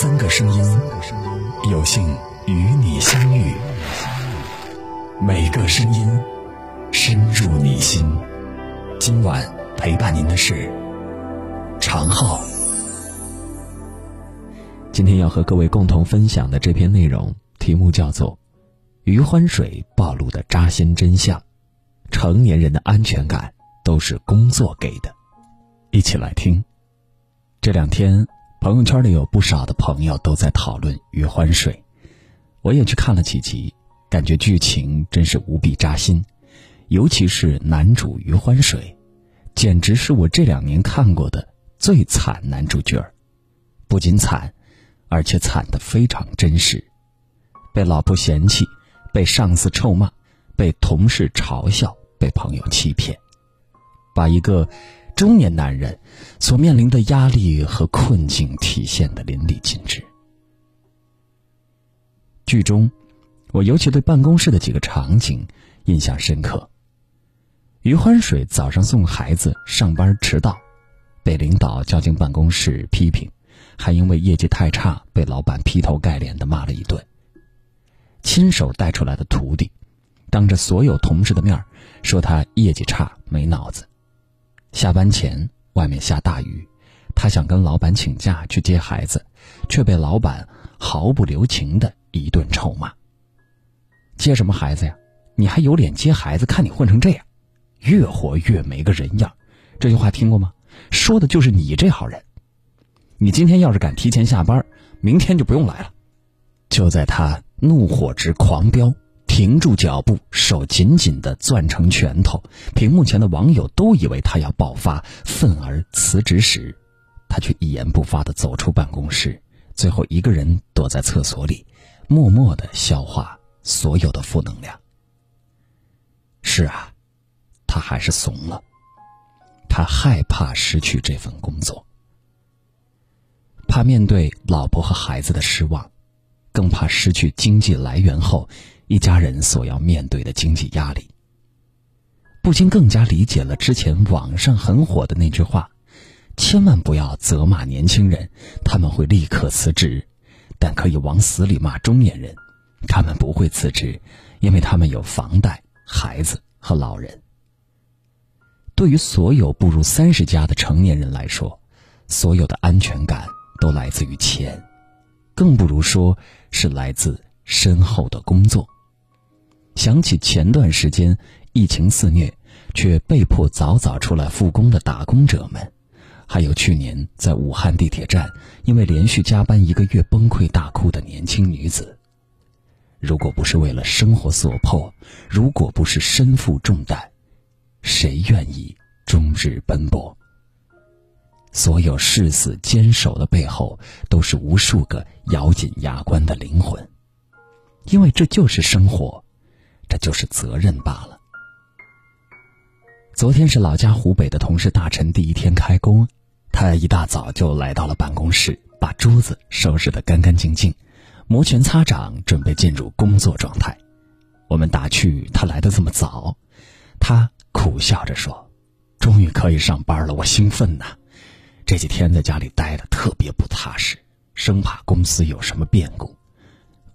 三个声音，有幸与你相遇。每个声音深入你心。今晚陪伴您的是常浩。今天要和各位共同分享的这篇内容，题目叫做《余欢水暴露的扎心真相》。成年人的安全感都是工作给的。一起来听。这两天，朋友圈里有不少的朋友都在讨论《余欢水》，我也去看了几集，感觉剧情真是无比扎心，尤其是男主余欢水，简直是我这两年看过的最惨男主角。不仅惨，而且惨得非常真实，被老婆嫌弃，被上司臭骂，被同事嘲笑，被朋友欺骗，把一个。中年男人所面临的压力和困境体现的淋漓尽致。剧中，我尤其对办公室的几个场景印象深刻。余欢水早上送孩子上班迟到，被领导叫进办公室批评，还因为业绩太差被老板劈头盖脸的骂了一顿。亲手带出来的徒弟，当着所有同事的面说他业绩差没脑子。下班前，外面下大雨，他想跟老板请假去接孩子，却被老板毫不留情的一顿臭骂。接什么孩子呀？你还有脸接孩子？看你混成这样，越活越没个人样。这句话听过吗？说的就是你这号人。你今天要是敢提前下班，明天就不用来了。就在他怒火值狂飙。停住脚步，手紧紧地攥成拳头。屏幕前的网友都以为他要爆发，愤而辞职时，他却一言不发地走出办公室，最后一个人躲在厕所里，默默地消化所有的负能量。是啊，他还是怂了，他害怕失去这份工作，怕面对老婆和孩子的失望，更怕失去经济来源后。一家人所要面对的经济压力，不禁更加理解了之前网上很火的那句话：千万不要责骂年轻人，他们会立刻辞职；但可以往死里骂中年人，他们不会辞职，因为他们有房贷、孩子和老人。对于所有步入三十加的成年人来说，所有的安全感都来自于钱，更不如说是来自身后的工作。想起前段时间疫情肆虐，却被迫早早出来复工的打工者们，还有去年在武汉地铁站因为连续加班一个月崩溃大哭的年轻女子。如果不是为了生活所迫，如果不是身负重担，谁愿意终日奔波？所有誓死坚守的背后，都是无数个咬紧牙关的灵魂，因为这就是生活。这就是责任罢了。昨天是老家湖北的同事大陈第一天开工，他一大早就来到了办公室，把桌子收拾得干干净净，摩拳擦掌，准备进入工作状态。我们打趣他来的这么早，他苦笑着说：“终于可以上班了，我兴奋呐！这几天在家里待的特别不踏实，生怕公司有什么变故。”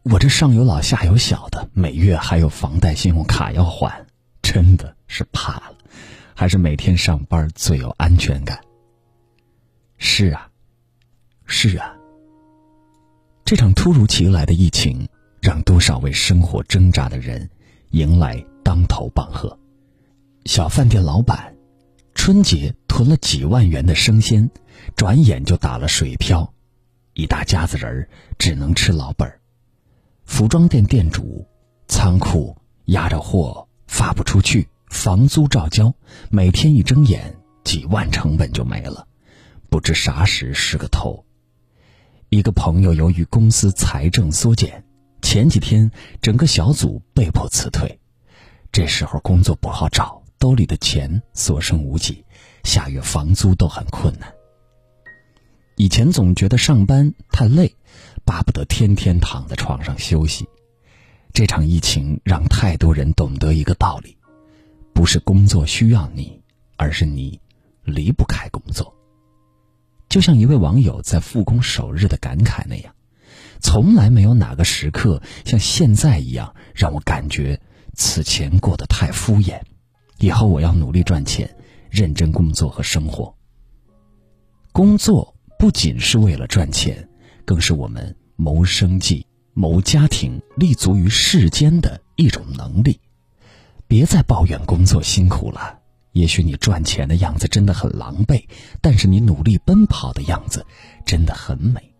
我这上有老下有小的，每月还有房贷、信用卡要还，真的是怕了。还是每天上班最有安全感。是啊，是啊。这场突如其来的疫情，让多少为生活挣扎的人迎来当头棒喝。小饭店老板，春节囤了几万元的生鲜，转眼就打了水漂，一大家子人只能吃老本儿。服装店店主，仓库压着货发不出去，房租照交，每天一睁眼几万成本就没了，不知啥时是个头。一个朋友由于公司财政缩减，前几天整个小组被迫辞退，这时候工作不好找，兜里的钱所剩无几，下月房租都很困难。以前总觉得上班太累。巴不得天天躺在床上休息。这场疫情让太多人懂得一个道理：不是工作需要你，而是你离不开工作。就像一位网友在复工首日的感慨那样，从来没有哪个时刻像现在一样让我感觉此前过得太敷衍。以后我要努力赚钱，认真工作和生活。工作不仅是为了赚钱，更是我们谋生计、谋家庭、立足于世间的一种能力。别再抱怨工作辛苦了。也许你赚钱的样子真的很狼狈，但是你努力奔跑的样子真的很美。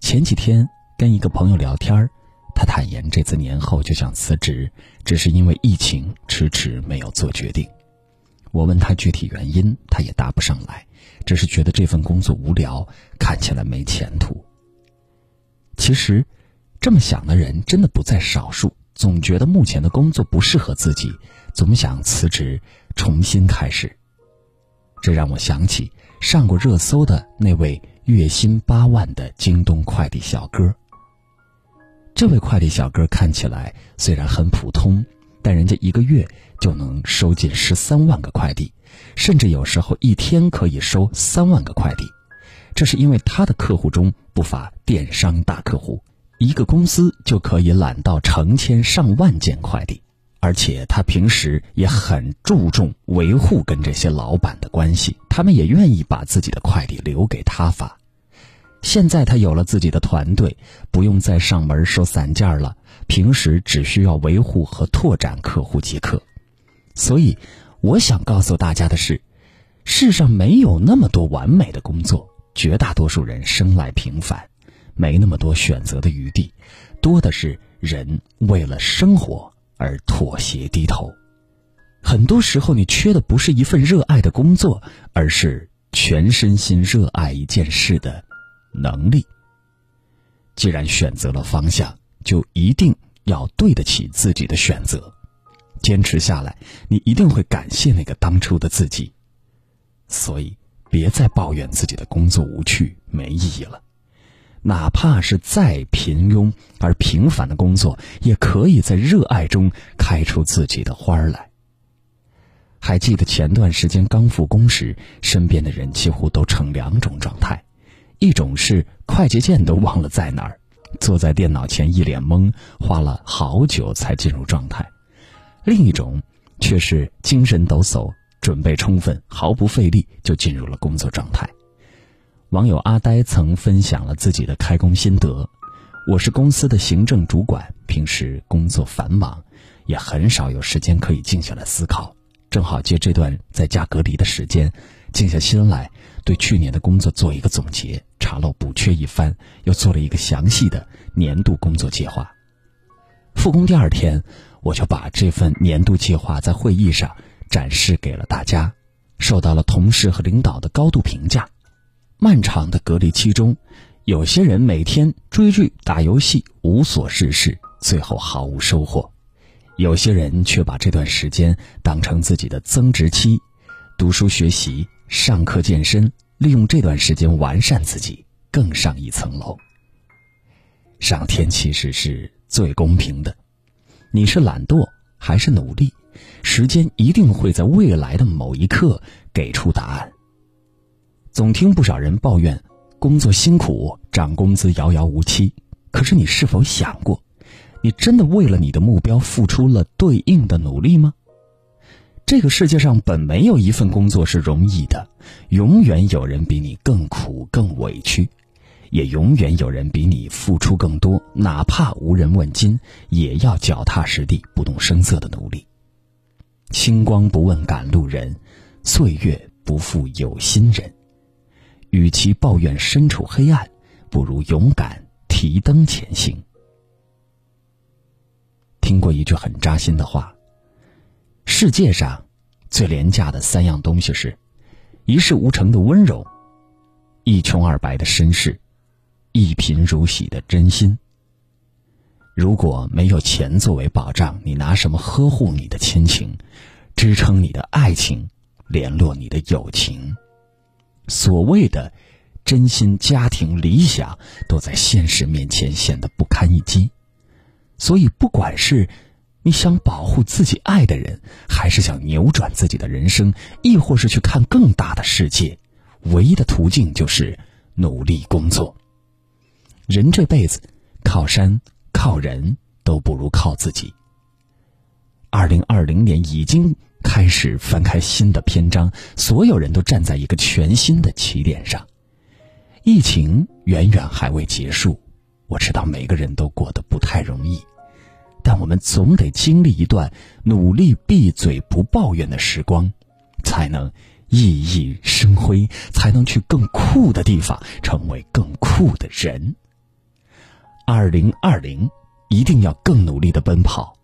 前几天跟一个朋友聊天他坦言这次年后就想辞职，只是因为疫情迟迟没有做决定。我问他具体原因，他也答不上来，只是觉得这份工作无聊，看起来没前途。其实，这么想的人真的不在少数。总觉得目前的工作不适合自己，总想辞职重新开始。这让我想起上过热搜的那位月薪八万的京东快递小哥。这位快递小哥看起来虽然很普通，但人家一个月就能收进十三万个快递，甚至有时候一天可以收三万个快递。这是因为他的客户中不乏电商大客户。一个公司就可以揽到成千上万件快递，而且他平时也很注重维护跟这些老板的关系，他们也愿意把自己的快递留给他发。现在他有了自己的团队，不用再上门收散件了，平时只需要维护和拓展客户即可。所以，我想告诉大家的是，世上没有那么多完美的工作，绝大多数人生来平凡。没那么多选择的余地，多的是人为了生活而妥协低头。很多时候，你缺的不是一份热爱的工作，而是全身心热爱一件事的能力。既然选择了方向，就一定要对得起自己的选择。坚持下来，你一定会感谢那个当初的自己。所以，别再抱怨自己的工作无趣、没意义了。哪怕是再平庸而平凡的工作，也可以在热爱中开出自己的花儿来。还记得前段时间刚复工时，身边的人几乎都成两种状态：一种是快捷键都忘了在哪儿，坐在电脑前一脸懵，花了好久才进入状态；另一种却是精神抖擞，准备充分，毫不费力就进入了工作状态。网友阿呆曾分享了自己的开工心得：“我是公司的行政主管，平时工作繁忙，也很少有时间可以静下来思考。正好借这段在家隔离的时间，静下心来，对去年的工作做一个总结，查漏补缺一番，又做了一个详细的年度工作计划。复工第二天，我就把这份年度计划在会议上展示给了大家，受到了同事和领导的高度评价。”漫长的隔离期中，有些人每天追剧、打游戏，无所事事，最后毫无收获；有些人却把这段时间当成自己的增值期，读书学习、上课健身，利用这段时间完善自己，更上一层楼。上天其实是最公平的，你是懒惰还是努力，时间一定会在未来的某一刻给出答案。总听不少人抱怨工作辛苦，涨工资遥遥无期。可是你是否想过，你真的为了你的目标付出了对应的努力吗？这个世界上本没有一份工作是容易的，永远有人比你更苦、更委屈，也永远有人比你付出更多，哪怕无人问津，也要脚踏实地、不动声色的努力。星光不问赶路人，岁月不负有心人。与其抱怨身处黑暗，不如勇敢提灯前行。听过一句很扎心的话：世界上最廉价的三样东西是：一事无成的温柔，一穷二白的绅士，一贫如洗的真心。如果没有钱作为保障，你拿什么呵护你的亲情，支撑你的爱情，联络你的友情？所谓的真心、家庭、理想，都在现实面前显得不堪一击。所以，不管是你想保护自己爱的人，还是想扭转自己的人生，亦或是去看更大的世界，唯一的途径就是努力工作。人这辈子，靠山靠人都不如靠自己。二零二零年已经开始翻开新的篇章，所有人都站在一个全新的起点上。疫情远远还未结束，我知道每个人都过得不太容易，但我们总得经历一段努力闭嘴不抱怨的时光，才能熠熠生辉，才能去更酷的地方，成为更酷的人。二零二零，一定要更努力的奔跑，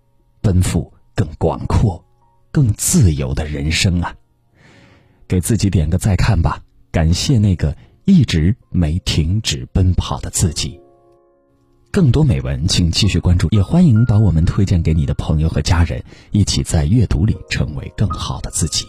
奔赴更广阔、更自由的人生啊！给自己点个再看吧，感谢那个。一直没停止奔跑的自己。更多美文，请继续关注，也欢迎把我们推荐给你的朋友和家人，一起在阅读里成为更好的自己。